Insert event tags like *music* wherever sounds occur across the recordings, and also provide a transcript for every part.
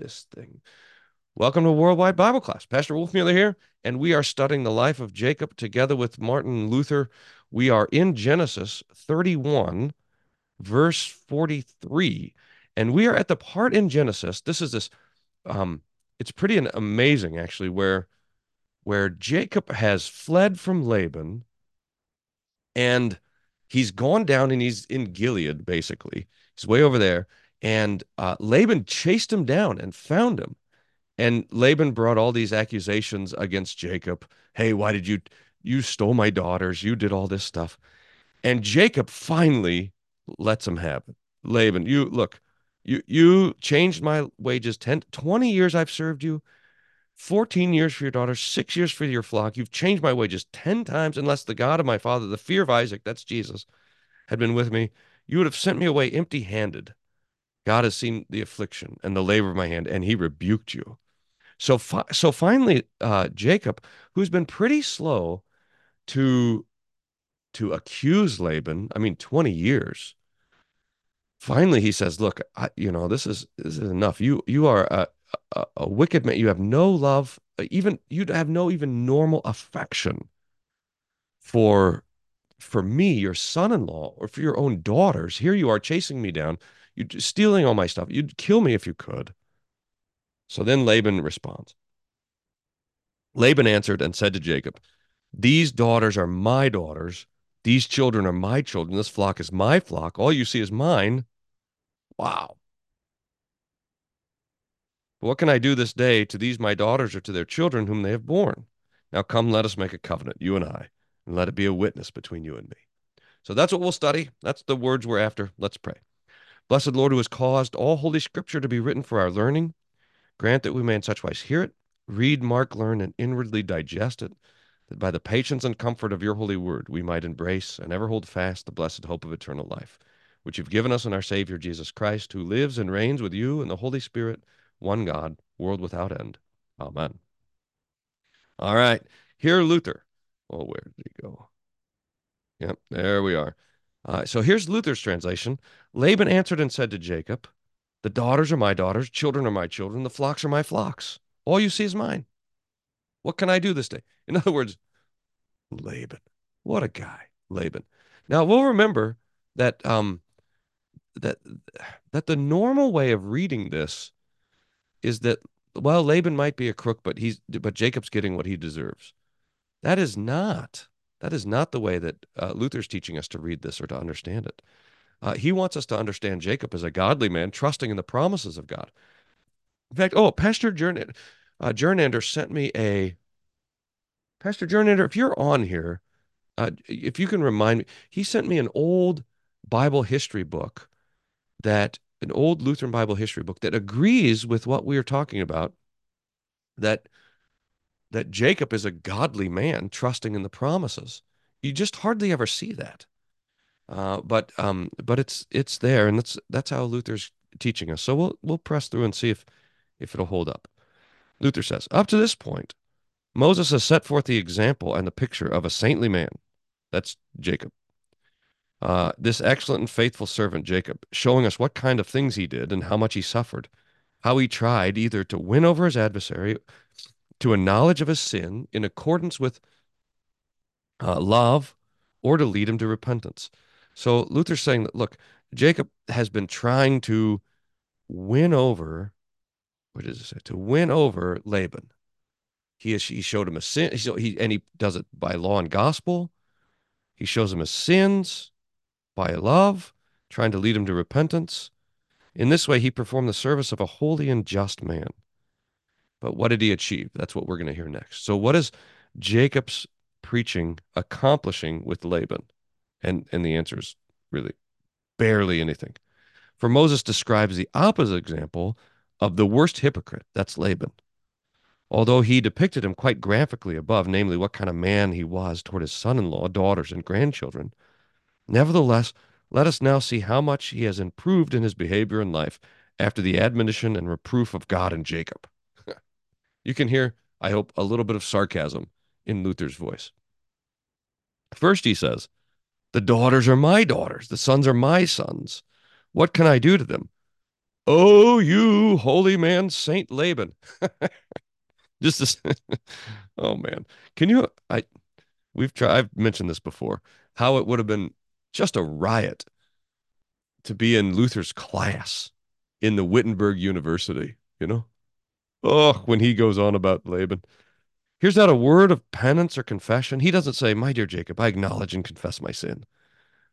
this thing. Welcome to Worldwide Bible Class. Pastor Wolfmueller here, and we are studying the life of Jacob together with Martin Luther. We are in Genesis 31, verse 43, and we are at the part in Genesis. This is this, um, it's pretty amazing actually, where where Jacob has fled from Laban, and he's gone down and he's in Gilead basically. He's way over there, and uh, Laban chased him down and found him and Laban brought all these accusations against Jacob. Hey, why did you you stole my daughters? You did all this stuff. And Jacob finally lets him have it. Laban, you look, you you changed my wages 10 20 years I've served you. 14 years for your daughter, 6 years for your flock. You've changed my wages 10 times unless the God of my father, the fear of Isaac, that's Jesus, had been with me. You would have sent me away empty-handed. God has seen the affliction and the labor of my hand, and he rebuked you. So, fi- so finally, uh, Jacob, who's been pretty slow to to accuse Laban, I mean, 20 years. Finally, he says, "Look, I, you know, this is this is enough. You you are a, a, a wicked man. You have no love, even you have no even normal affection for for me, your son-in-law, or for your own daughters. Here you are chasing me down. You stealing all my stuff. You'd kill me if you could." So then Laban responds. Laban answered and said to Jacob, These daughters are my daughters. These children are my children. This flock is my flock. All you see is mine. Wow. what can I do this day to these my daughters or to their children whom they have borne? Now come, let us make a covenant, you and I, and let it be a witness between you and me. So that's what we'll study. That's the words we're after. Let's pray. Blessed Lord, who has caused all holy scripture to be written for our learning, Grant that we may in such wise hear it, read, mark, learn, and inwardly digest it, that by the patience and comfort of your holy word we might embrace and ever hold fast the blessed hope of eternal life, which you've given us in our Savior Jesus Christ, who lives and reigns with you and the Holy Spirit, one God, world without end. Amen. All right, here Luther. Oh, where did he go? Yep, there we are. Uh, so here's Luther's translation. Laban answered and said to Jacob, the daughters are my daughters, children are my children, the flocks are my flocks. All you see is mine. What can I do this day? In *laughs* other words, Laban. What a guy, Laban. Now we'll remember that um that that the normal way of reading this is that well Laban might be a crook but he's but Jacob's getting what he deserves. That is not that is not the way that uh, Luther's teaching us to read this or to understand it. Uh, he wants us to understand Jacob as a godly man, trusting in the promises of God. In fact, oh, Pastor Jernander, uh, Jernander sent me a. Pastor Jernander, if you're on here, uh, if you can remind me, he sent me an old Bible history book that an old Lutheran Bible history book that agrees with what we are talking about. That that Jacob is a godly man, trusting in the promises. You just hardly ever see that. Uh, but um, but it's it's there, and that's that's how Luther's teaching us. So we'll we'll press through and see if if it'll hold up. Luther says, up to this point, Moses has set forth the example and the picture of a saintly man. That's Jacob. Uh, this excellent and faithful servant Jacob, showing us what kind of things he did and how much he suffered, how he tried either to win over his adversary to a knowledge of his sin in accordance with uh, love or to lead him to repentance. So Luther's saying that, look, Jacob has been trying to win over, what does it say? To win over Laban. He, he showed him a sin, he, and he does it by law and gospel. He shows him his sins by love, trying to lead him to repentance. In this way, he performed the service of a holy and just man. But what did he achieve? That's what we're going to hear next. So, what is Jacob's preaching accomplishing with Laban? And and the answer is really barely anything. For Moses describes the opposite example of the worst hypocrite, that's Laban. Although he depicted him quite graphically above, namely what kind of man he was toward his son in law, daughters, and grandchildren, nevertheless, let us now see how much he has improved in his behavior in life after the admonition and reproof of God and Jacob. You can hear, I hope, a little bit of sarcasm in Luther's voice. First, he says, the daughters are my daughters. The sons are my sons. What can I do to them? Oh, you holy man, Saint Laban. *laughs* Just this. *laughs* oh man, can you? I we've tried. I've mentioned this before. How it would have been just a riot to be in Luther's class in the Wittenberg University. You know, oh, when he goes on about Laban. Here's not a word of penance or confession. He doesn't say, My dear Jacob, I acknowledge and confess my sin.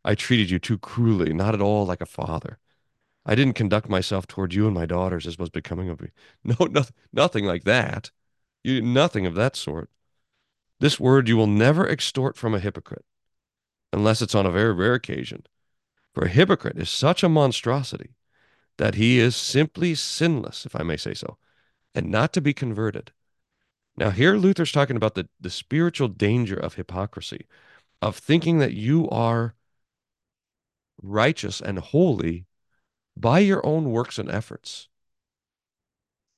I treated you too cruelly, not at all like a father. I didn't conduct myself toward you and my daughters as was becoming of me. *laughs* No, no nothing like that. You nothing of that sort. This word you will never extort from a hypocrite, unless it's on a very rare occasion. For a hypocrite is such a monstrosity that he is simply sinless, if I may say so, and not to be converted. Now, here Luther's talking about the, the spiritual danger of hypocrisy, of thinking that you are righteous and holy by your own works and efforts.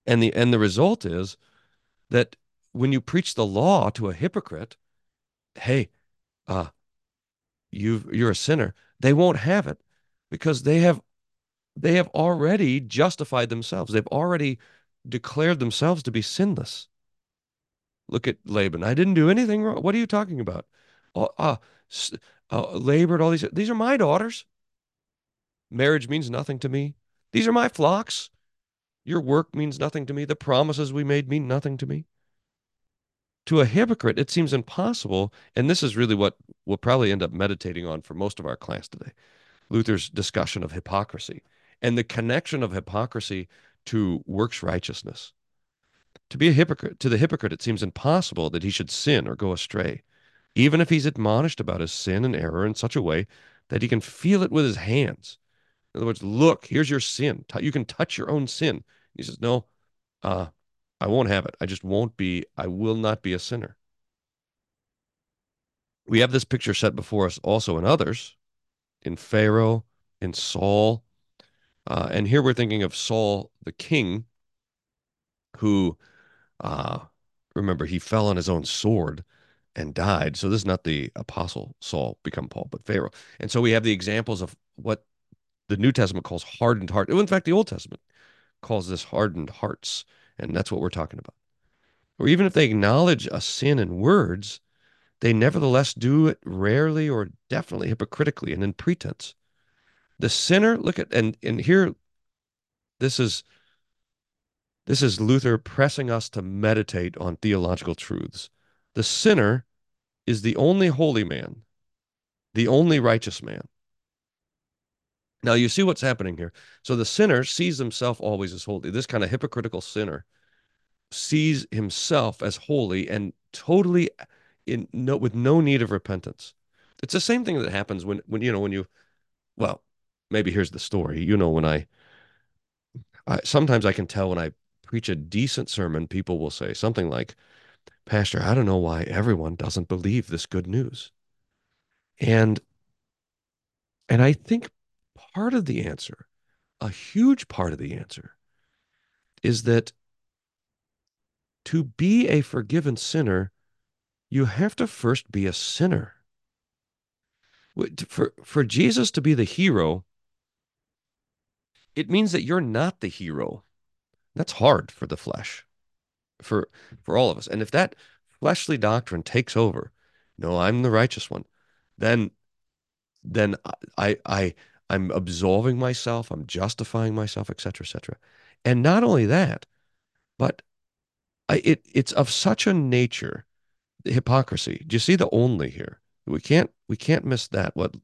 And the and the result is that when you preach the law to a hypocrite, hey, uh, you you're a sinner, they won't have it because they have they have already justified themselves. They've already declared themselves to be sinless. Look at Laban. I didn't do anything wrong. What are you talking about? Uh, uh, uh, labored all these. These are my daughters. Marriage means nothing to me. These are my flocks. Your work means nothing to me. The promises we made mean nothing to me. To a hypocrite, it seems impossible. And this is really what we'll probably end up meditating on for most of our class today Luther's discussion of hypocrisy and the connection of hypocrisy to works righteousness. To be a hypocrite, to the hypocrite, it seems impossible that he should sin or go astray, even if he's admonished about his sin and error in such a way that he can feel it with his hands in other words, look, here's your sin. You can touch your own sin. He says, no, uh, I won't have it. I just won't be, I will not be a sinner. We have this picture set before us also in others, in Pharaoh, in Saul. Uh, and here we're thinking of Saul, the king, who, uh, remember, he fell on his own sword and died. So this is not the apostle Saul become Paul, but Pharaoh. And so we have the examples of what the New Testament calls hardened heart. In fact, the Old Testament calls this hardened hearts, and that's what we're talking about. Or even if they acknowledge a sin in words, they nevertheless do it rarely or definitely hypocritically and in pretense. The sinner, look at and and here this is this is Luther pressing us to meditate on theological truths. The sinner is the only holy man, the only righteous man. Now you see what's happening here. So the sinner sees himself always as holy. This kind of hypocritical sinner sees himself as holy and totally in no with no need of repentance. It's the same thing that happens when when you know when you well, maybe here's the story. You know when I, I sometimes I can tell when I preach a decent sermon, people will say something like, "Pastor, I don't know why everyone doesn't believe this good news." And and I think part of the answer, a huge part of the answer, is that to be a forgiven sinner, you have to first be a sinner. For, for Jesus to be the hero, it means that you're not the hero. That's hard for the flesh, for, for all of us. And if that fleshly doctrine takes over, no, I'm the righteous one, then then I I I'm absolving myself, I'm justifying myself, etc., etc. And not only that, but I, it it's of such a nature, hypocrisy. Do you see the only here? We can't we can't miss that. What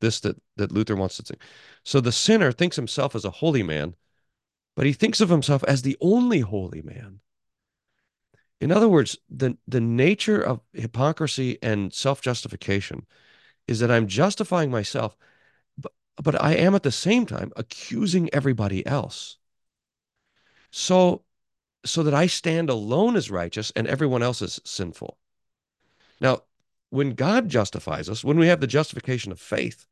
this that that Luther wants to say. So the sinner thinks himself as a holy man, but he thinks of himself as the only holy man. In other words, the the nature of hypocrisy and self-justification is that I'm justifying myself but, but I am at the same time accusing everybody else. So, so that I stand alone as righteous and everyone else is sinful. Now, when God justifies us, when we have the justification of faith,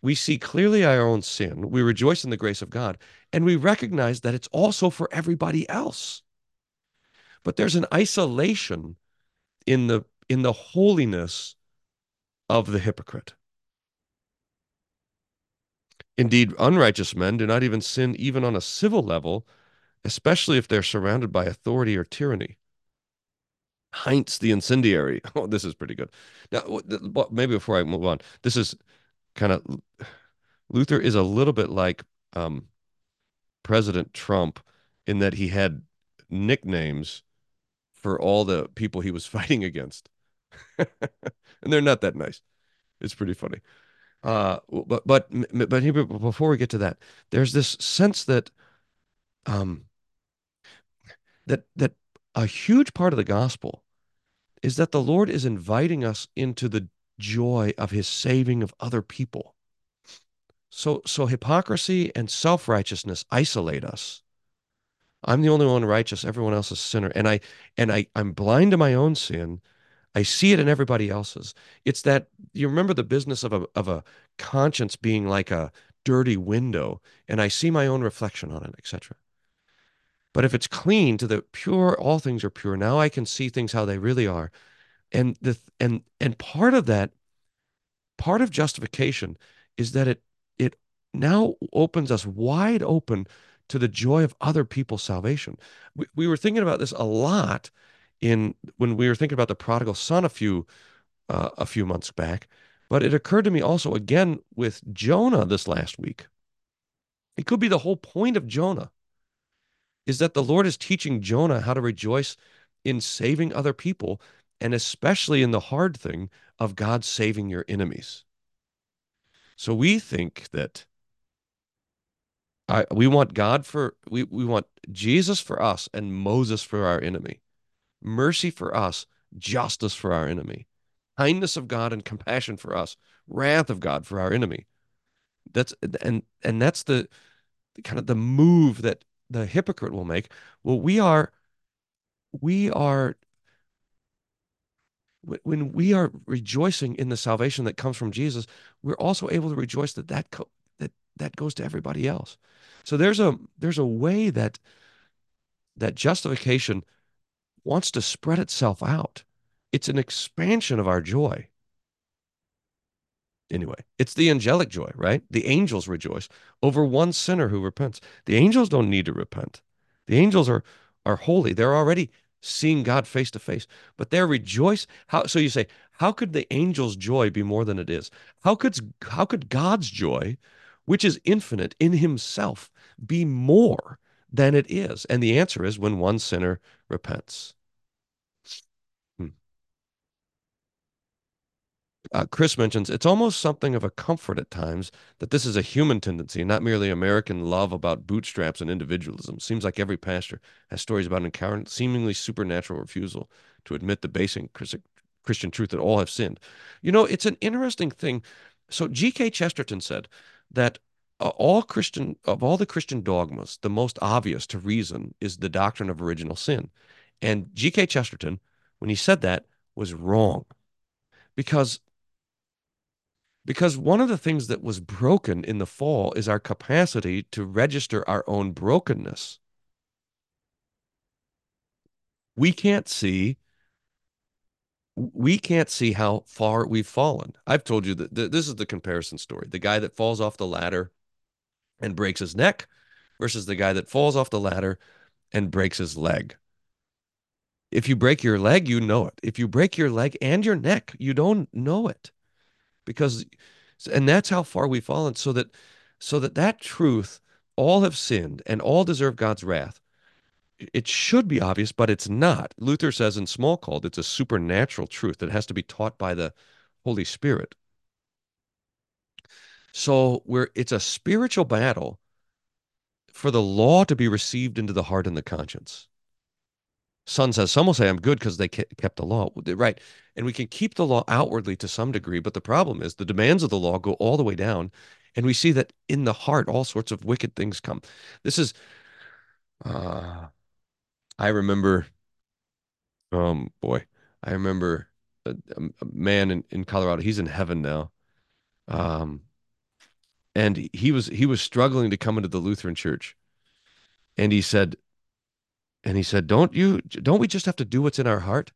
we see clearly our own sin, we rejoice in the grace of God, and we recognize that it's also for everybody else. But there's an isolation in the in the holiness of the hypocrite Indeed, unrighteous men do not even sin even on a civil level, especially if they're surrounded by authority or tyranny. Heinz the incendiary. *laughs* Oh, this is pretty good. Now, maybe before I move on, this is kind of Luther is a little bit like um, President Trump in that he had nicknames for all the people he was *laughs* fighting against. and they're not that nice. It's pretty funny. Uh, but but but before we get to that, there's this sense that um that that a huge part of the gospel is that the Lord is inviting us into the joy of his saving of other people. So so hypocrisy and self-righteousness isolate us. I'm the only one righteous, everyone else is sinner. And I and I I'm blind to my own sin I see it in everybody else's. It's that you remember the business of a of a conscience being like a dirty window, and I see my own reflection on it, etc. But if it's clean to the pure, all things are pure. Now I can see things how they really are, and the and and part of that, part of justification, is that it it now opens us wide open to the joy of other people's salvation. We, we were thinking about this a lot in when we were thinking about the prodigal son a few uh, a few months back, but it occurred to me also again with Jonah this last week. It could be the whole point of Jonah is that the Lord is teaching Jonah how to rejoice in saving other people and especially in the hard thing of God saving your enemies. So we think that I, we want God for we, we want Jesus for us and Moses for our enemy mercy for us, justice for our enemy, kindness of God and compassion for us, wrath of God for our enemy. That's and and that's the kind of the move that the hypocrite will make. Well, we are we are when we are rejoicing in the salvation that comes from Jesus, we're also able to rejoice that that co- that that goes to everybody else. So there's a there's a way that that justification wants to spread itself out. It's an expansion of our joy. Anyway, it's the angelic joy, right? The angels rejoice over one sinner who repents. The angels don't need to repent. The angels are are holy. They're already seeing God face to face, but they're rejoice. How so you say, how could the angel's joy be more than it is? How could how could God's joy, which is infinite in himself, be more than it is? And the answer is when one sinner repents. Uh, Chris mentions it's almost something of a comfort at times that this is a human tendency, not merely American love about bootstraps and individualism. Seems like every pastor has stories about encountering seemingly supernatural refusal to admit the basic Christian truth that all have sinned. You know, it's an interesting thing. So G.K. Chesterton said that uh, all Christian of all the Christian dogmas, the most obvious to reason is the doctrine of original sin. And G.K. Chesterton, when he said that, was wrong. Because because one of the things that was broken in the fall is our capacity to register our own brokenness. We can't see we can't see how far we've fallen. I've told you that this is the comparison story. The guy that falls off the ladder and breaks his neck versus the guy that falls off the ladder and breaks his leg. If you break your leg, you know it. If you break your leg and your neck, you don't know it. Because and that's how far we've fallen so that so that that truth all have sinned and all deserve God's wrath. It should be obvious, but it's not. Luther says in Smalcald it's a supernatural truth that has to be taught by the Holy Spirit. So we're it's a spiritual battle for the law to be received into the heart and the conscience. Son says, some will say I'm good because they kept the law. Right. And we can keep the law outwardly to some degree, but the problem is the demands of the law go all the way down. And we see that in the heart, all sorts of wicked things come. This is, uh, I remember, um, boy, I remember a, a man in, in Colorado. He's in heaven now. Um, and he was he was struggling to come into the Lutheran church. And he said, and he said, "Don't you don't we just have to do what's in our heart?"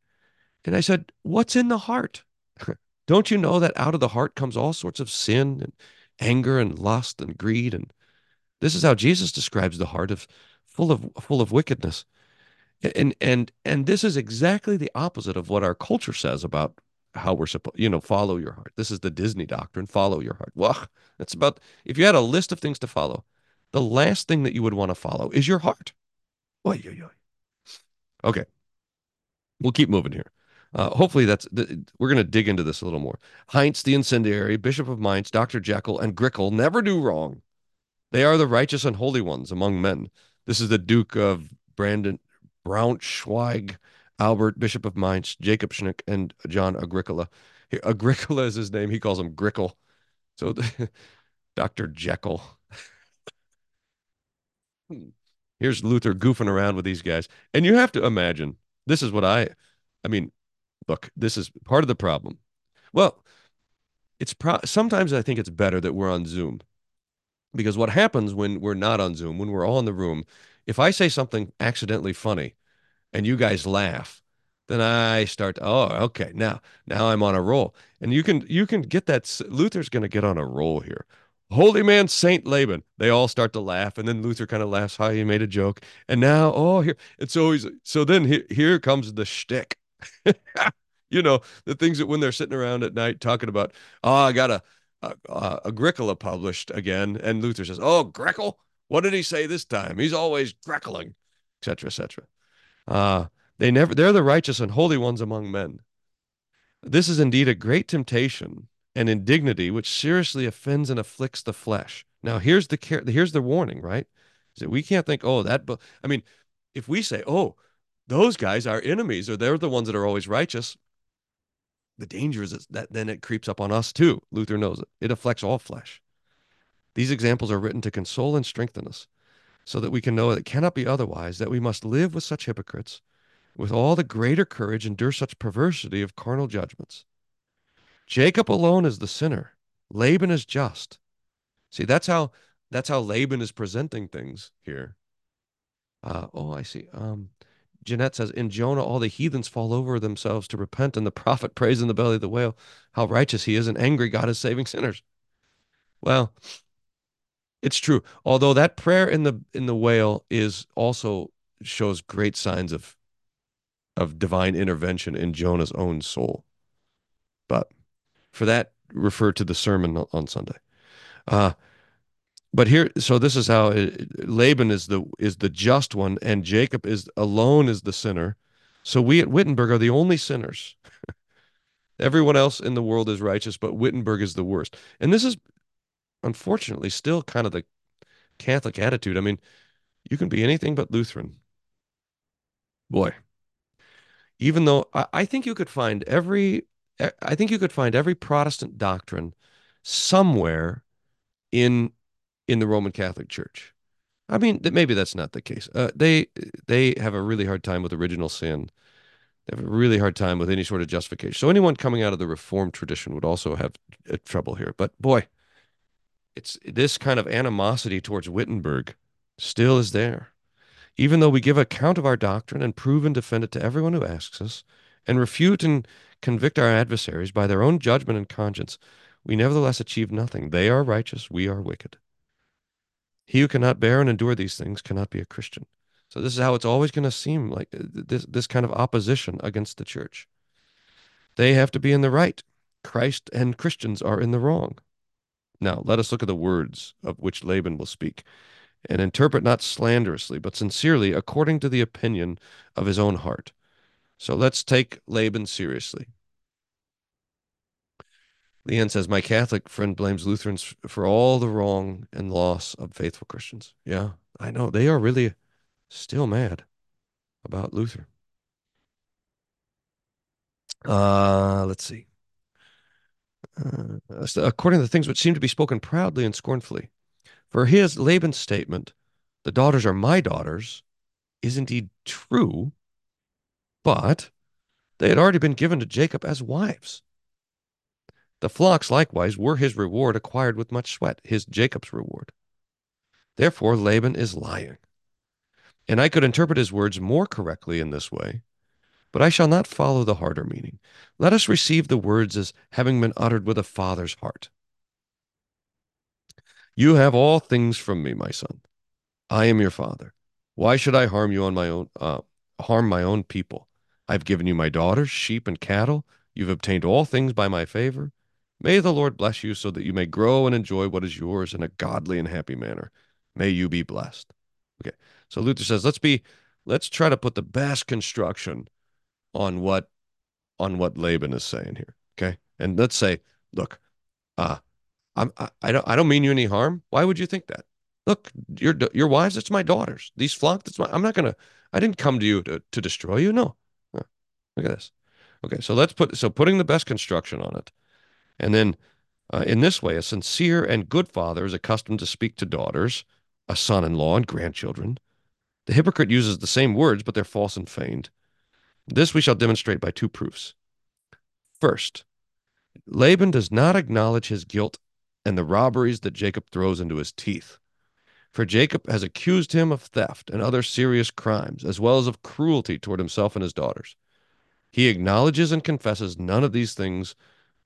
And I said, "What's in the heart? *laughs* don't you know that out of the heart comes all sorts of sin and anger and lust and greed. And this is how Jesus describes the heart of full of full of wickedness. And and and this is exactly the opposite of what our culture says about how we're supposed, you know, follow your heart. This is the Disney doctrine, follow your heart. Well, it's about if you had a list of things to follow, the last thing that you would want to follow is your heart. Oy, oy, oy. Okay. We'll keep moving here. Uh, hopefully, that's the, we're going to dig into this a little more. Heinz, the incendiary, Bishop of Mainz, Dr. Jekyll, and Grickle never do wrong. They are the righteous and holy ones among men. This is the Duke of Brandon Braunschweig, Albert, Bishop of Mainz, Jacob Schnick, and John Agricola. Agricola is his name. He calls him Grickle. So, *laughs* Dr. Jekyll. *laughs* Here's Luther goofing around with these guys. And you have to imagine this is what I, I mean, look, this is part of the problem. Well, it's pro- sometimes I think it's better that we're on Zoom because what happens when we're not on Zoom, when we're all in the room, if I say something accidentally funny and you guys laugh, then I start, oh, okay, now, now I'm on a roll. And you can, you can get that. Luther's going to get on a roll here. Holy man, Saint Laban. They all start to laugh, and then Luther kind of laughs how he made a joke. And now, oh, here, it's always so. Then here, here comes the shtick. *laughs* you know, the things that when they're sitting around at night talking about, oh, I got a, a, a Agricola published again, and Luther says, oh, Greckle, what did he say this time? He's always greckling, etc., etc. Uh, they never, they're the righteous and holy ones among men. This is indeed a great temptation and indignity which seriously offends and afflicts the flesh. Now, here's the care, here's the warning, right? Is that we can't think, oh, that, but I mean, if we say, oh, those guys are enemies, or they're the ones that are always righteous, the danger is that then it creeps up on us too. Luther knows it. It affects all flesh. These examples are written to console and strengthen us, so that we can know that it cannot be otherwise, that we must live with such hypocrites, with all the greater courage endure such perversity of carnal judgments. Jacob alone is the sinner. Laban is just. See, that's how that's how Laban is presenting things here. Uh, oh, I see. Um, Jeanette says, In Jonah, all the heathens fall over themselves to repent, and the prophet *laughs* prays in the belly of the whale how righteous he is, and angry God is saving sinners. Well, it's true. Although that prayer in the in the whale is also shows great signs of of divine intervention in Jonah's own soul. But for that, refer to the sermon on Sunday. Uh, but here so this is how it, laban is the is the just one and jacob is alone is the sinner. So we at wittenberg are the only sinners. *laughs* Everyone else in the world is righteous but wittenberg is the worst. And this is unfortunately still kind of the catholic attitude. I mean you can be anything but lutheran. Boy. Even though I, I think you could find every i think you could find every protestant doctrine somewhere in in the Roman Catholic Church. I mean, maybe that's not the case. Uh, they they have a really hard time with original sin. They have a really hard time with any sort of justification. So anyone coming out of the Reformed tradition would also have uh, trouble here. But boy, it's this kind of animosity towards Wittenberg still is there. Even though we give account of our doctrine and prove and defend it to everyone who asks us, and refute and convict our adversaries by their own judgment and conscience, we nevertheless achieve nothing. They are righteous, we are wicked. He who cannot bear and endure these things cannot be a Christian. So this is how it's always going to seem like uh, this this kind of opposition against the church. They have to be in the right. Christ and Christians are in the wrong. Now, let us look at the words of which Laban will speak and interpret not slanderously, but sincerely according to the opinion of his own heart. So let's take Laban seriously. Leanne says, My Catholic friend blames Lutherans for all the wrong and loss of faithful Christians. Yeah, I know. They are really still mad about Luther. Uh, let's see. Uh, according to the things which seem to be spoken proudly and scornfully, for his Laban's statement, the daughters are my daughters, is indeed true, but they had already been given to Jacob as wives. The flocks likewise were his reward acquired with much sweat, his Jacob's reward. Therefore, Laban is lying. And I could interpret his words more correctly in this way, but I shall not follow the harder meaning. Let us receive the words as having been uttered with a father's heart. You have all things from me, my son. I am your father. Why should I harm you on my own uh, harm my own people? I've given you my daughters, sheep, and cattle. You've obtained all things by my favor. May the Lord bless you so that you may grow and enjoy what is yours in a godly and happy manner. May you be blessed. Okay. So Luther says, let's be let's try to put the best construction on what on what Laban is saying here. Okay. And let's say, look, uh, I'm, I, I don't I don't mean you any harm. Why would you think that? Look, your your wives, it's my daughters. These flock, that's my I'm not gonna I didn't come to you to, to destroy you. No. Look at this. Okay, so let's put so putting the best construction on it. And then uh, in this way, a sincere and good father is accustomed to speak to daughters, a son in law, and grandchildren. The hypocrite uses the same words, but they're false and feigned. This we shall demonstrate by two proofs. First, Laban does not acknowledge his guilt and the robberies that Jacob throws into his teeth. For Jacob has accused him of theft and other serious crimes, as well as of cruelty toward himself and his daughters. He acknowledges and confesses none of these things,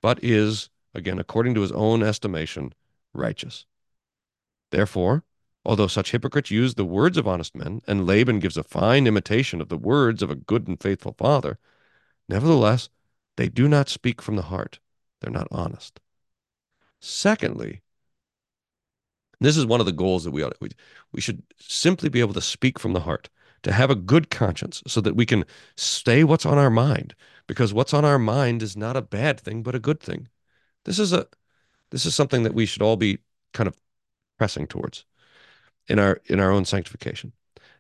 but is, again, according to his own estimation, righteous. Therefore, although such hypocrites use the words of honest men, and Laban gives a fine imitation of the words of a good and faithful father, nevertheless, they do not speak from the heart. They're not honest. Secondly, this is one of the goals that we ought we, we should simply be able to speak from the heart, to have a good conscience so that we can stay what's on our mind because what's on our mind is not a bad thing but a good thing. This is a this is something that we should all be kind of pressing towards in our in our own sanctification.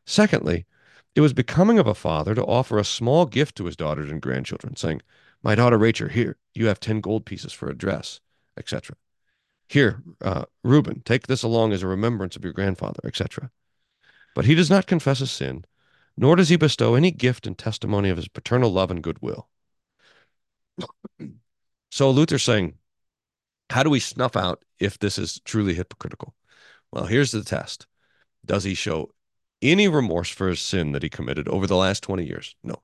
Secondly, it was becoming of a father to offer a small gift to his daughters and grandchildren, saying, "My daughter Rachel, here you have ten gold pieces for a dress, etc." Here, uh, Reuben, take this along as a remembrance of your grandfather, etc. But he does not confess his sin, nor does he bestow any gift in testimony of his paternal love and goodwill. *clears throat* so Luther's saying, how do we snuff out if this is truly hypocritical? Well, here's the test. Does he show any remorse for his sin that he committed over the last 20 years? No.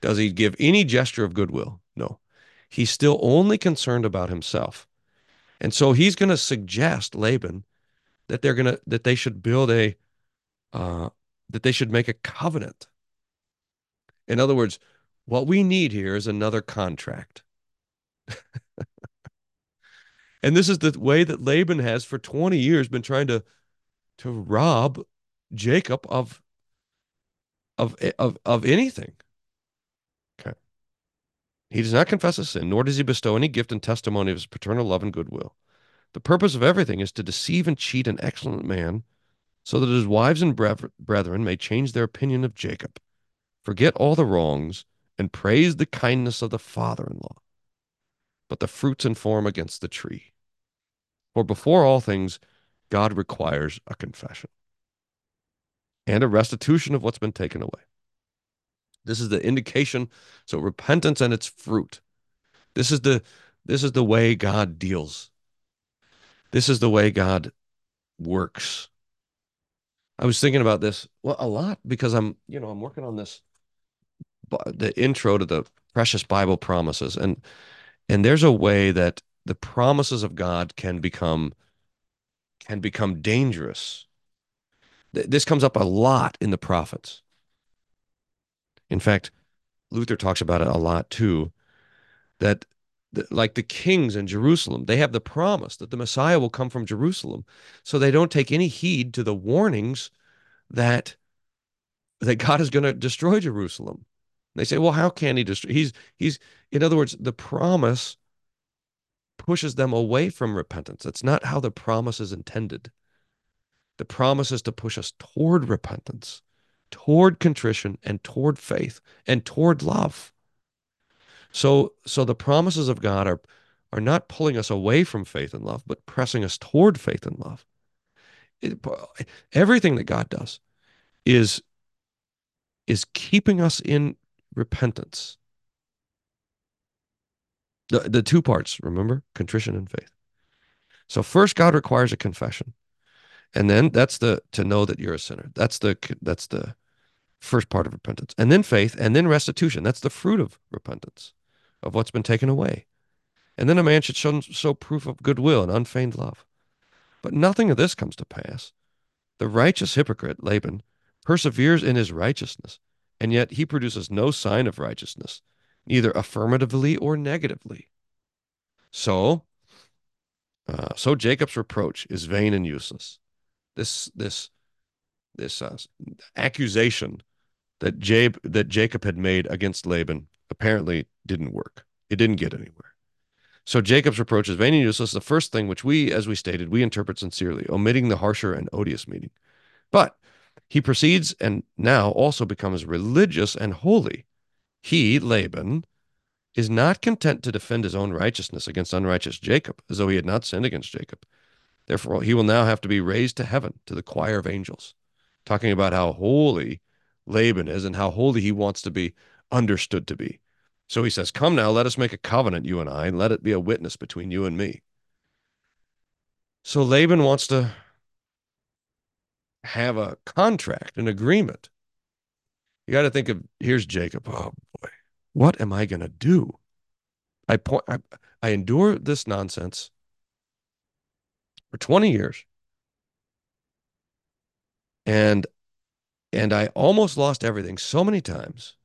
Does he give any gesture of goodwill? No. He's still only concerned about himself. And so he's going to suggest Laban that they're going to that they should build a uh, that they should make a covenant. In other words, what we need here is another contract. *laughs* and this is the way that Laban has for 20 years been trying to to rob Jacob of of of of anything. Okay. He does not confess his sin, nor does he bestow any gift and testimony of his paternal love and goodwill. The purpose of everything is to deceive and cheat an excellent man, so that his wives and brethren may change their opinion of Jacob, forget all the wrongs, and praise the kindness of the father in law. But the fruits inform against the tree. For before all things, God requires a confession and a restitution of what's been taken away. This is the indication. So repentance and its fruit. This is the this is the way God deals. This is the way God works. I was thinking about this well a lot because I'm, you know, I'm working on this the intro to the precious Bible promises and and there's a way that the promises of God can become can become dangerous. This comes up a lot in the prophets. In fact, Luther talks about it a lot too, that the, like the kings in Jerusalem, they have the promise that the Messiah will come from Jerusalem. So they don't take any heed to the warnings that that God is going to destroy Jerusalem. They say, well, how can he destroy? He's he's in other words, the promise pushes them away from repentance. That's not how the promise is intended. The promise is to push us toward repentance toward contrition and toward faith and toward love. So so the promises of God are are not pulling us away from faith and love, but pressing us toward faith and love. It, everything that God does is is keeping us in repentance. The, the two parts, remember? Contrition and faith. So first God requires a confession. And then that's the to know that you're a sinner. That's the that's the first part of repentance. And then faith and then restitution. That's the fruit of repentance, of what's been taken away. And then a man should show, show proof of goodwill and unfeigned love. But nothing of this comes to pass. The righteous hypocrite, Laban, perseveres in his righteousness, and yet he produces no sign of righteousness, neither affirmatively or negatively. So, uh, so Jacob's reproach is vain and useless. This this this uh, accusation that Jabe that Jacob had made against Laban apparently didn't work. It didn't get anywhere. So Jacob's reproach is vain and useless. The first thing which we, as we stated, we interpret sincerely, omitting the harsher and odious meaning. But he proceeds and now also becomes religious and holy. He, Laban, is not content to defend his own righteousness against unrighteous Jacob, as though he had not sinned against Jacob. Therefore, he will now have to be raised to heaven to the choir of angels, talking about how holy Laban is and how holy he wants to be understood to be. So he says, Come now, let us make a covenant, you and I, and let it be a witness between you and me. So Laban wants to have a contract, an agreement. You got to think of here's Jacob. Oh boy, what am I going to do? I point, I, I endure this nonsense for 20 years. And and I almost lost everything so many times.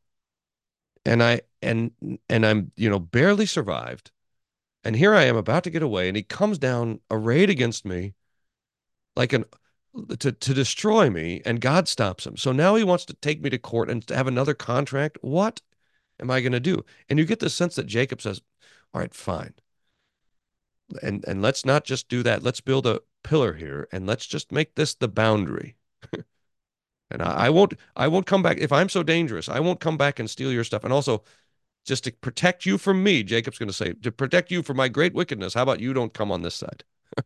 And I and and I'm, you know, barely survived. And here I am about to get away and he comes down arrayed against me like an to to destroy me and God stops him. So now he wants to take me to court and to have another contract. What am I going to do? And you get the sense that Jacob says, "All right, fine. And and let's not just do that. Let's build a pillar here and let's just make this the boundary." *laughs* and I, I won't I won't come back if I'm so dangerous. I won't come back and steal your stuff. And also just to protect you from me, Jacob's going to say, to protect you from my great wickedness, how about you don't come on this side? *laughs*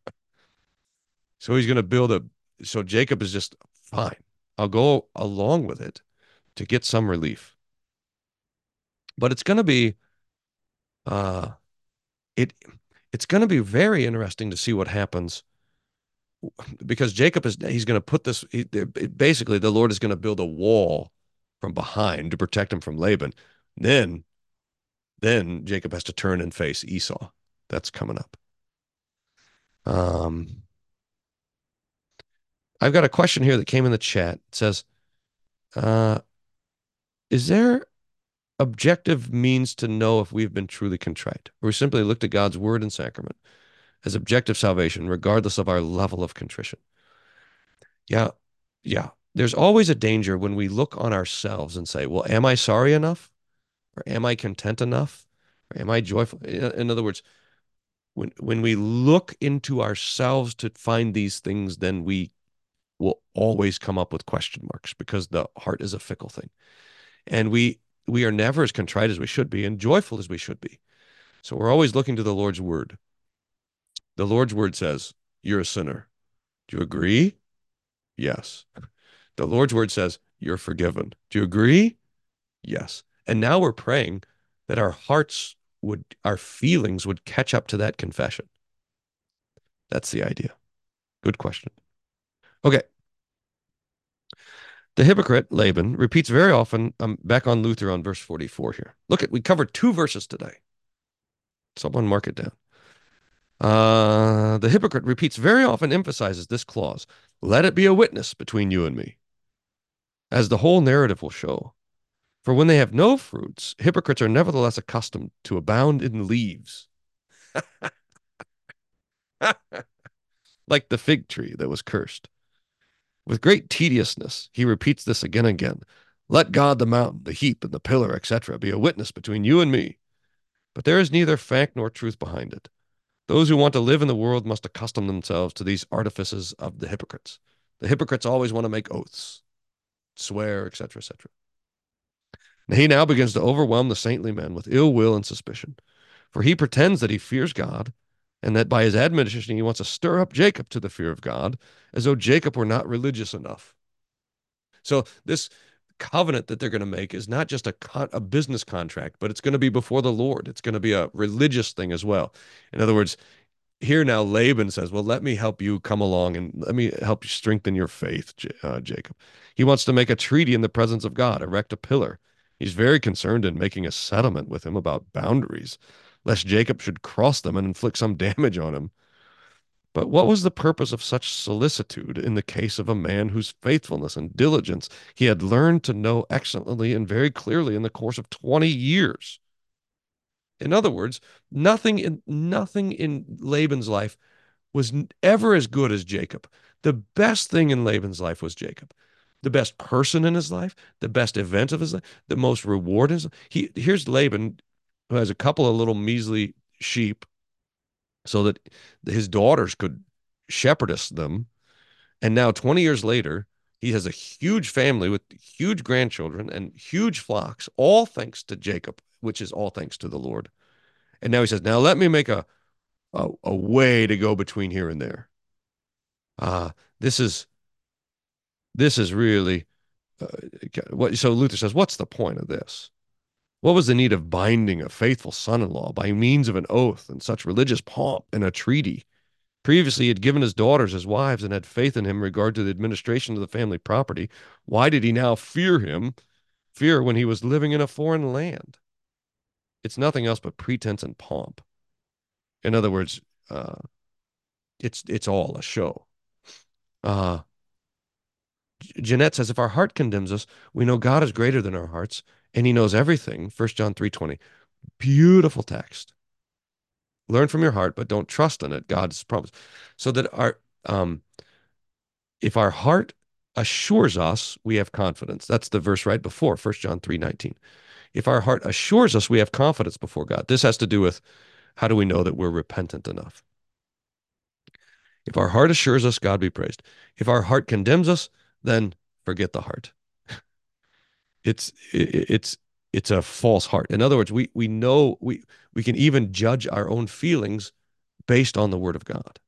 so he's going to build a so Jacob is just fine. I'll go along with it to get some relief. But it's going to be uh it it's going to be very interesting to see what happens because Jacob is he's going to put this he, basically the Lord is going to build a wall from behind to protect him from Laban. Then then Jacob has to turn and face Esau. That's coming up. Um I've got a question here that came in the chat. It says, uh, is there objective means to know if we've been truly contrite? Or we simply look to God's word and sacrament as objective salvation, regardless of our level of contrition? Yeah, yeah. There's always a danger when we look on ourselves and say, well, am I sorry enough? Or am I content enough? Or am I joyful? In other words, when when we look into ourselves to find these things, then we will always come up with question marks because the heart is a fickle thing. And we we are never as contrite as we should be and joyful as we should be. So we're always looking to the Lord's word. The Lord's word says, You're a sinner. Do you agree? Yes. The Lord's word says, You're forgiven. Do you agree? Yes. And now we're praying that our hearts would, our feelings would catch up to that confession. That's the idea. Good question. Okay. The hypocrite, Laban, repeats very often, I'm um, back on Luther on verse 44 here. Look at, we covered two verses today. Someone mark it down. Uh, the hypocrite repeats very often, emphasizes this clause let it be a witness between you and me, as the whole narrative will show. For when they have no fruits, hypocrites are nevertheless accustomed to abound in leaves. *laughs* like the fig tree that was cursed. With great tediousness, he repeats this again and again. Let God, the mountain, the heap, and the pillar, etc., be a witness between you and me. But there is neither fact nor truth behind it. Those who want to live in the world must accustom themselves to these artifices of the hypocrites. The hypocrites always want to make oaths, swear, etc., etc. He now begins to overwhelm the saintly men with ill will and suspicion, for he pretends that he fears God and that by his admonition he wants to stir up Jacob to the fear of God, as though Jacob were not religious enough. So this covenant that they're going to make is not just a con- a business contract, but it's going to be before the Lord. It's going to be a religious thing as well. In other words, here now Laban says, "Well, let me help you come along and let me help you strengthen your faith, uh, Jacob." He wants to make a treaty in the presence of God, erect a pillar. He's very concerned in making a settlement with him about boundaries lest Jacob should cross them and inflict some *laughs* damage on him. But what was the purpose of such solicitude in the case of a man whose faithfulness and diligence he had learned to know excellently and very clearly in the course of 20 years? In other words, nothing in nothing in Laban's life was ever as good as Jacob. The best thing in Laban's life was Jacob. The best person in his life, the best event of his life, the most reward in his life. He here's Laban, who has a couple of little measly sheep, so that his daughters could shepherdess them. And now, 20 years later, he has a huge family with huge grandchildren and huge flocks, all thanks to Jacob, which is all thanks to the Lord. And now he says, Now let me make a a, a way to go between here and there. Uh, this is this is really uh, what so Luther says, what's the point of this? What was the need of binding a faithful son-in-law by means of an oath and such religious pomp and a treaty? Previously, he had given his daughters as wives and had faith in him in regard to the administration of the family property. Why did he now fear him? Fear when he was living in a foreign land. It's nothing else but pretense and pomp. In other words, uh, it's it's all a show. Uh, Jeanette says, if our heart condemns us, we know God is greater than our hearts, and He knows everything. 1 John three twenty, beautiful text learn from your heart, but don't trust in it. God's promise. So that our um if our heart assures us, we have confidence. That's the verse right before 1 John 3:19. If our heart assures us, we have confidence before God. This has to do with how do we know that we're repentant enough? If our heart assures us, God be praised. If our heart condemns us, then forget the heart. It's it's it's a false heart. In other words, we we know we we can even judge our own feelings based on the word of God.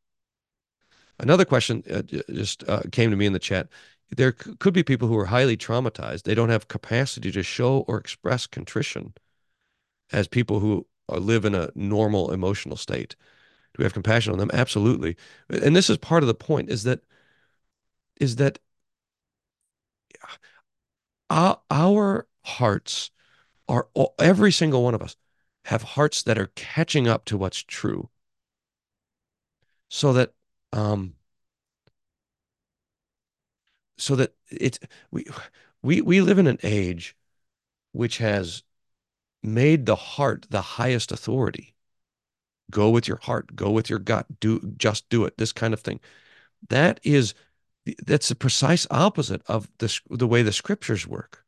Another question just uh, came to me in the chat. There could be people who are highly traumatized. They don't have capacity to show or express contrition as people who uh, live in a normal emotional state. Do we have compassion on them? Absolutely. And this is part of the point is that is that our, our hearts are every single one of us have hearts that are catching up to what's true. So that um so that it's we we we live in an age which has made the heart the highest authority. Go with your heart go with your gut do just do it this kind of thing. That is that's the precise opposite of the the way the scriptures work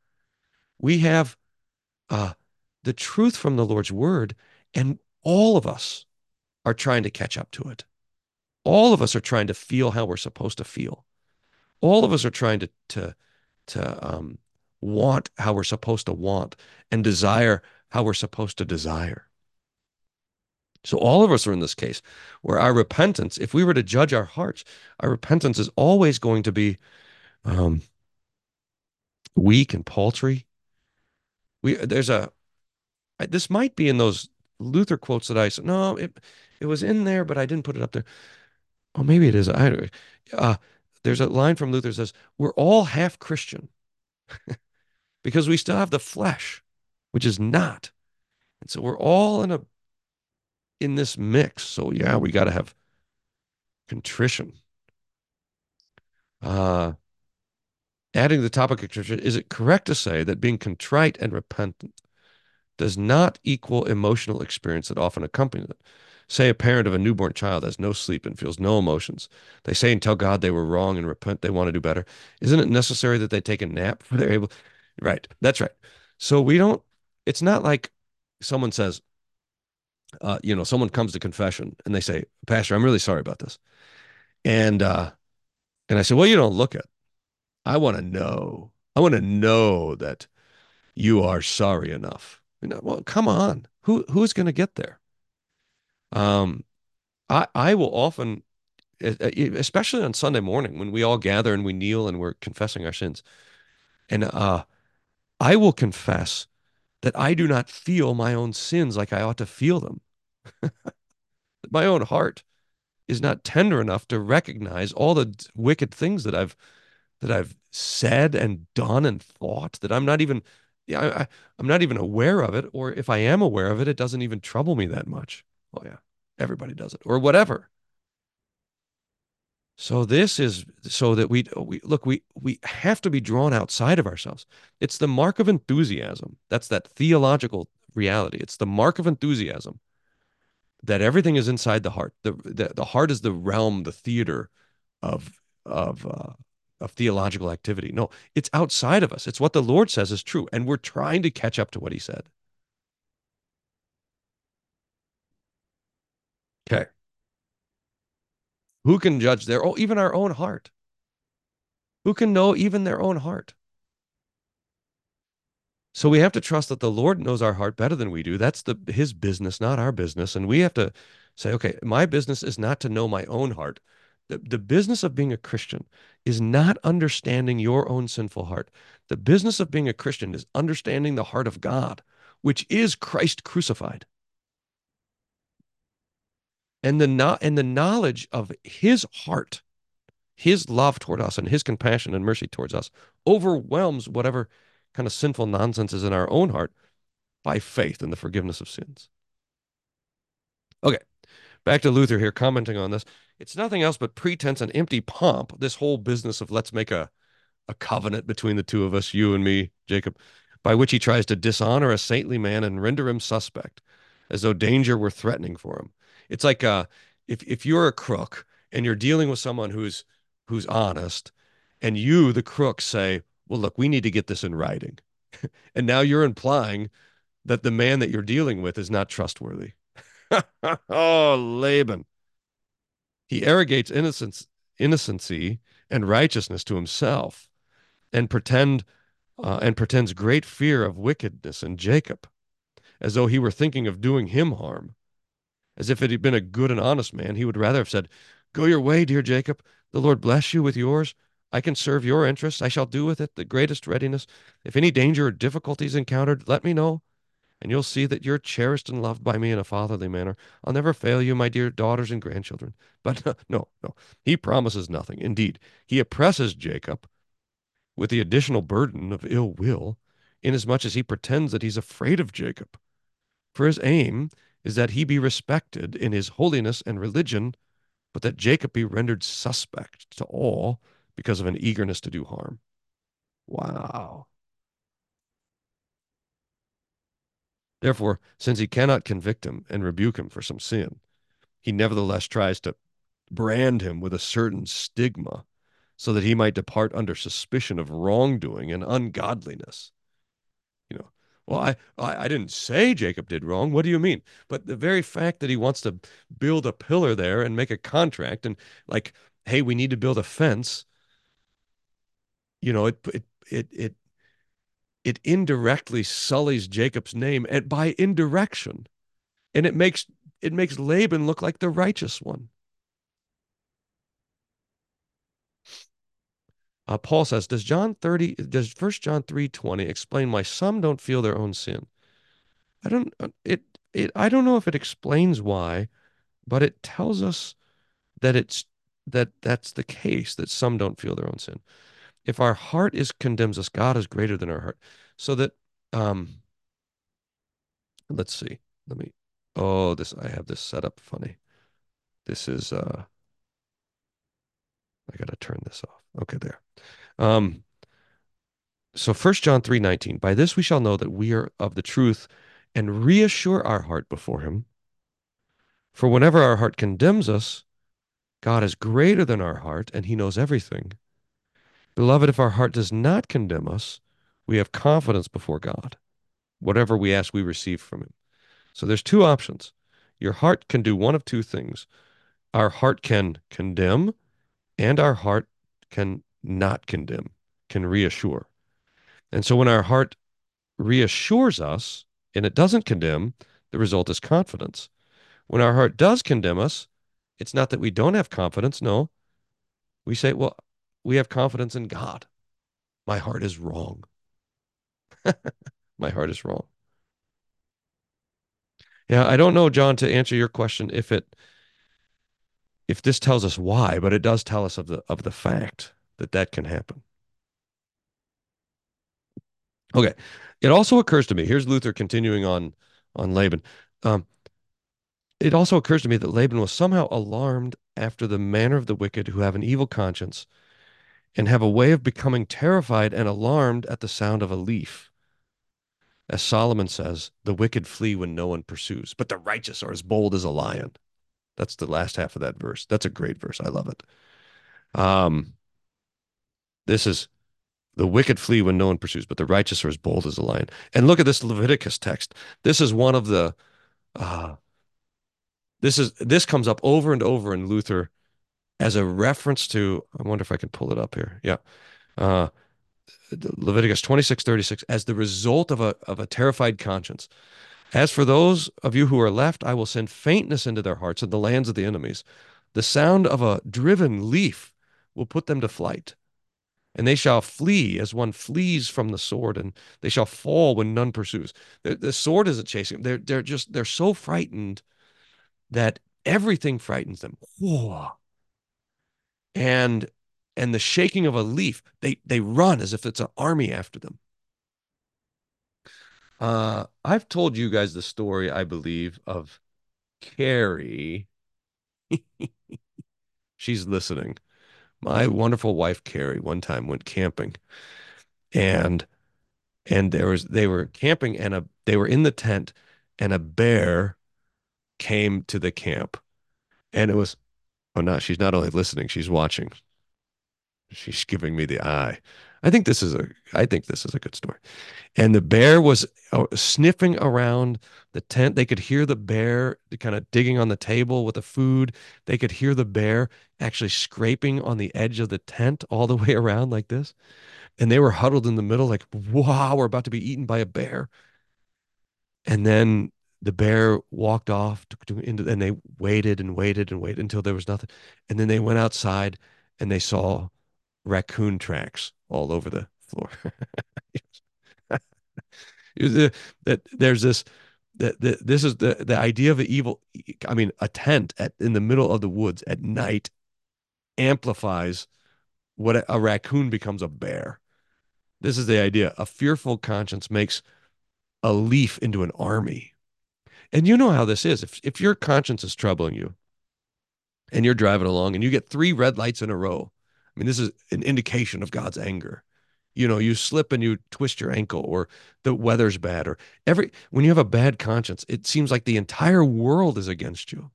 we have uh, the truth from the Lord's word, and all of us are trying to catch up to it. All of us are trying to feel how we're supposed to feel. All of us are trying to to to um, want how we're supposed to want and desire how we're supposed to desire. So all of us are in this case where our repentance, if we were to judge our hearts, our repentance is always going to be um, weak and paltry we there's a this might be in those Luther quotes that I said. No, it it was in there, but I didn't put it up there. Oh, maybe it is. I uh, there's a line from Luther says, "We're all half Christian *laughs* because we still have the flesh, which is not." And so we're all in a in this mix. So yeah, we got to have contrition. Uh, adding the topic of contrition, is it correct to say that being contrite and repentant does not equal emotional experience that often accompanies it? Say a parent of a newborn child has no sleep and feels no emotions. They say and tell God they were wrong and repent they want to do better. Isn't it necessary that they take a nap they're able? Right. That's right. So we don't, it's not like someone says, uh, you know, someone comes to confession and they say, Pastor, I'm really sorry about this. And, uh, and I said, well, you don't look it. I want to know. I want to know that you are sorry enough. You know, well, come on. Who who's to get there? Um, I I will often, especially on Sunday morning when we all gather and we kneel and we're confessing our sins, and uh, I will confess that I do not feel my own sins like I ought to feel them. *laughs* my own heart is not tender enough to recognize all the wicked things that I've that I've said and done and thought that I'm not even yeah, I, am not even aware of it. Or if I am aware of it, it doesn't even trouble me that much. Oh yeah, everybody does it or whatever. So this is so that we, we look, we we have to be drawn outside of ourselves. It's the mark of enthusiasm. That's that theological reality. It's the mark of enthusiasm that everything is inside the heart. The the, the heart is the realm, the theater of of uh, of theological activity. No, it's outside of us. It's what the Lord says is true, and we're trying to catch up to what He said. Okay. Who can judge their, oh, even our own heart? Who can know even their own heart? So we have to trust that the Lord knows our heart better than we do. That's the his business, not our business. And we have to say, okay, my business is not to know my own heart. The, the business of being a Christian is not understanding your own sinful heart. The business of being a Christian is understanding the heart of God, which is Christ crucified and the and the knowledge of his heart his love toward us and his compassion and mercy towards us overwhelms whatever kind of sinful nonsense is in our own heart by faith in the forgiveness of sins. Okay back to luther here commenting on this. It's nothing else but pretense and empty pomp this whole business of let's make a a covenant between the two of us you and me jacob by which he tries to dishonor a saintly man and render him suspect as though danger were threatening for him it's like uh, if if you're a crook and you're dealing with someone who's who's honest, and you, the crook, say, "Well, look, we need to get this in writing," *laughs* and now you're implying that the man that you're dealing with is not trustworthy. *laughs* oh, Laban. He arrogates innocence, innocency and righteousness to himself, and pretend uh, and pretends great fear of wickedness in Jacob, as though he were thinking of doing him harm as if it had been a good and honest man, he would rather have said, Go your way, dear Jacob. The Lord bless you with yours. I can serve your interests. I shall do with it the greatest readiness. If any danger or difficulty is encountered, let me know, and you'll see that you're cherished and loved by me in a fatherly manner. I'll never fail you, my dear daughters and grandchildren. *laughs* But no, no, he promises nothing. Indeed, he oppresses Jacob with the additional burden of ill will, inasmuch as he pretends that he's afraid of Jacob. For his aim is that he be respected in his holiness and religion, but that Jacob be rendered suspect to all because of an eagerness to do harm. Wow. Therefore, since he cannot convict him and rebuke him for some sin, he nevertheless tries to brand him with a certain stigma so that he might depart under suspicion of wrongdoing and ungodliness. Well, I, I, I didn't say Jacob did wrong. What do you mean? But the very fact that he wants to build a pillar there and make a contract and like, hey, we need to build a fence. You know, it it it it it indirectly sullies Jacob's name and by indirection. And it makes it makes Laban look like the righteous one. Uh, Paul says, does John 30, does First John 3.20 explain why some don't feel their own sin? I don't, uh, it, it, I don't know if it explains why, but it tells us that it's, that that's the case, that some don't feel their own sin. If our heart is condemns us, God is greater than our heart. So that, um, let's see, let me, oh, this, I have this set up funny. This is, uh, I got to turn this off. Okay, there. Um, so First John 3:19, by this we shall know that we are of the truth and reassure our heart before him. For whenever our heart condemns us, God is greater than our heart and he knows everything. Beloved, if our heart does not condemn us, we have confidence before God. Whatever we ask, we receive from him. So there's two options. Your heart can do one of two things. Our heart can condemn and our heart can not condemn, can reassure. And so when our heart reassures us and it doesn't condemn, the result is confidence. When our heart does condemn us, it's not that we don't have confidence. No, we say, well, we have confidence in God. My heart is wrong. *laughs* My heart is wrong. Yeah, I don't know, John, to answer your question if it if this tells us why, but it does tell us of the of the fact that that can happen. Okay. It also occurs to me, here's Luther continuing on on Laban. Um, it also occurs to me that Laban was somehow alarmed after the manner of the wicked who have an evil conscience and have a way of becoming terrified and alarmed at the sound of a leaf. As Solomon says, the wicked flee when no one pursues, but the righteous are as bold as a lion. That's the last half of that verse. That's a great verse. I love it. Um, this is the wicked flee when no one pursues, but the righteous are as bold as a lion. And look at this Leviticus text. This is one of the uh, this is this comes up over and over in Luther as a reference to. I wonder if I can pull it up here. Yeah, uh, Leviticus twenty six thirty six as the result of a of a terrified conscience. As for those of you who are left, I will send faintness into their hearts in the lands of the enemies. The sound of a driven leaf will put them to flight. And they shall flee as one flees from the sword, and they shall fall when none pursues. The, the sword isn't chasing them. They're, they're just, they're so frightened that everything frightens them. Whoa. And and the shaking of a leaf, they they run as if it's an army after them. Uh, I've told you guys the story, I believe, of Carrie. *laughs* She's listening. My wonderful wife Carrie one time went camping, and and there was they were camping and a they were in the tent, and a bear came to the camp. And it was, oh, no, she's not only listening, she's watching. She's giving me the eye. I think this is a, I think this is a good story. And the bear was uh, sniffing around the tent. They could hear the bear kind of digging on the table with the food. They could hear the bear actually scraping on the edge of the tent all the *laughs* way around like this. And they were huddled in the middle, like, wow, we're about to be eaten by a bear. And then the bear walked off to, to, into, and they waited and waited and waited until there was nothing. And then they went outside and they saw raccoon tracks all over the floor. *laughs* Uh, that there's this that, this is the the idea of an evil i mean a tent at in the middle of the woods at night amplifies what a, a raccoon becomes a bear this is the idea a fearful conscience makes a leaf into an army and you know how this is. If if your conscience is troubling you and you're driving along and you get three red lights in a row, mean, this is an indication of God's anger. You know, you slip and you twist your ankle or the weather's bad or every when you have a bad conscience, it seems like the entire world is against you.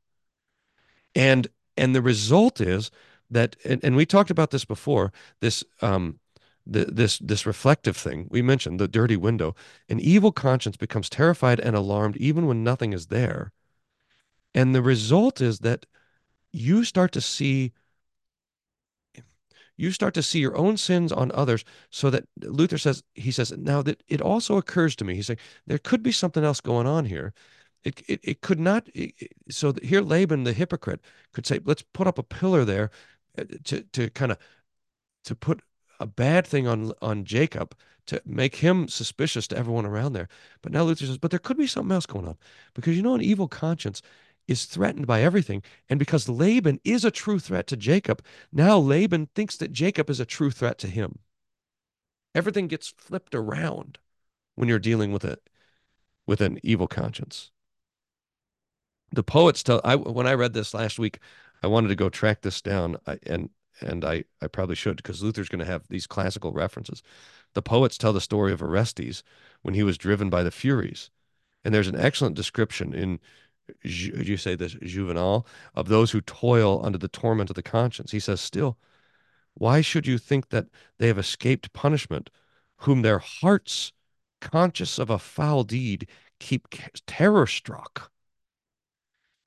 And and the result is that and, and we talked about this before, this um the, this this reflective thing we mentioned the dirty window an evil conscience becomes terrified and alarmed even when nothing is there and the result is that you start to see you start to see your own sins on others so that luther says he says now that it also occurs to me he's saying there could be something else going on here it, it, it could not it, so here laban the hypocrite could say let's put up a pillar there uh, to to kind of to put a bad thing on on Jacob to make him suspicious to everyone around there. But now Luther says, but there could be something else going on because you know an evil conscience is threatened by everything, and because Laban is a true threat to Jacob, now Laban thinks that Jacob is a true threat to him. Everything gets flipped around when you're dealing with it with an evil conscience. The poets tell I when I read this last week, I wanted to go track this down, I, and and I, I probably should because Luther's going to have these classical references. The poets tell the story of Orestes when he was driven by the Furies. And there's an excellent description in, you say this, Juvenal, of those who toil under the torment of the conscience. He says, Still, why should you think that they have escaped punishment, whom their hearts, conscious of a foul deed, keep terror struck?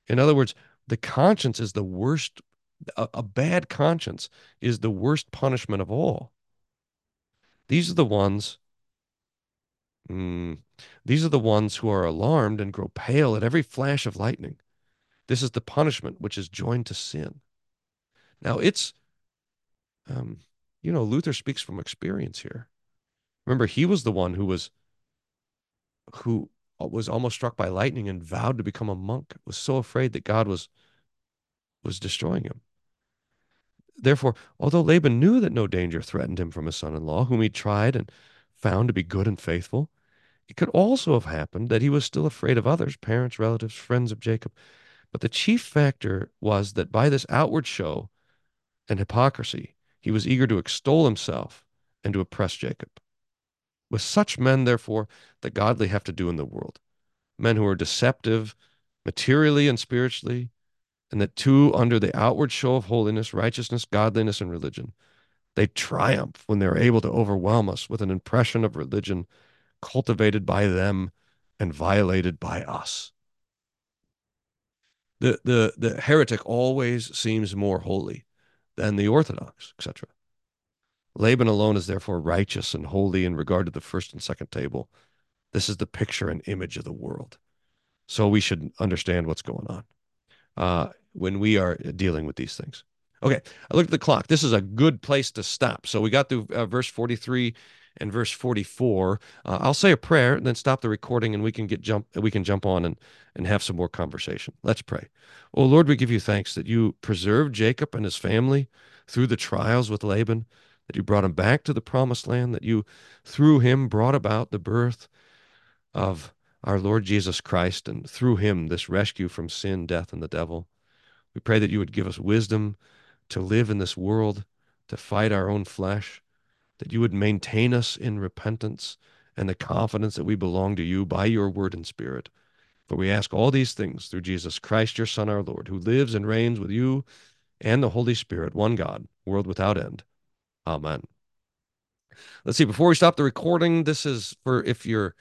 In other words, the conscience is the worst a, a bad conscience is the worst punishment of all. These are the ones Mm, these are the ones who are alarmed and grow pale at every flash of lightning. This is the punishment which is joined to sin. Now, it's, um, you know, Luther speaks from experience here. Remember, he was the one who was, who was almost struck by lightning and vowed to become a monk. Was so afraid that God was, was destroying him. Therefore, although Laban knew that no danger threatened him from his son in law, whom he tried and found to be good and faithful, it could also have happened that he was still afraid of others, parents, relatives, friends of Jacob. But the chief factor was that by this outward show and hypocrisy, he was eager to extol himself and to oppress Jacob. With such men, therefore, the godly have to do in the world men who are deceptive materially and spiritually, and that too, under the outward show of holiness, righteousness, godliness, and religion, they triumph when they're able to overwhelm us with an impression of religion cultivated by them and violated by us. The, the, the heretic always seems more holy than the orthodox, etc. Laban alone is therefore righteous and holy in regard to the first and second table. This is the picture and image of the world. So we should understand what's going on uh, when we are dealing with these things. Okay, I looked at the clock. This is a good place to stop. So we got through uh, verse 43 and verse 44. Uh, I'll say a prayer and then stop the recording and we can get jump we can jump on and and have some more conversation. Let's pray. Oh Lord, we give you thanks that you preserved Jacob and his family through the trials with Laban, that you brought him back to the promised land, that you through him brought about the birth of our Lord Jesus Christ and through him this rescue from sin, death and the devil. We pray that you would give us wisdom to live in this world, to fight our own flesh, that you would maintain us in repentance and the confidence that we belong to you by your word and spirit. For we ask all these things through Jesus Christ, your Son, our Lord, who lives and reigns with you and the Holy Spirit, one God, world without end. Amen. Let's see, before we stop the recording, this is for if you're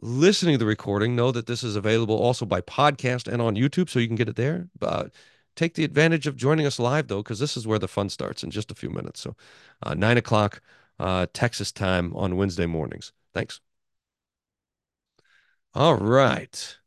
listening to the recording, know that this is available also by podcast and on YouTube, so you can get it there. But take the advantage of joining us live, though, because this is where the fun starts in just a few minutes. So, uh, 9 o'clock uh, Texas time on Wednesday mornings. Thanks. All right.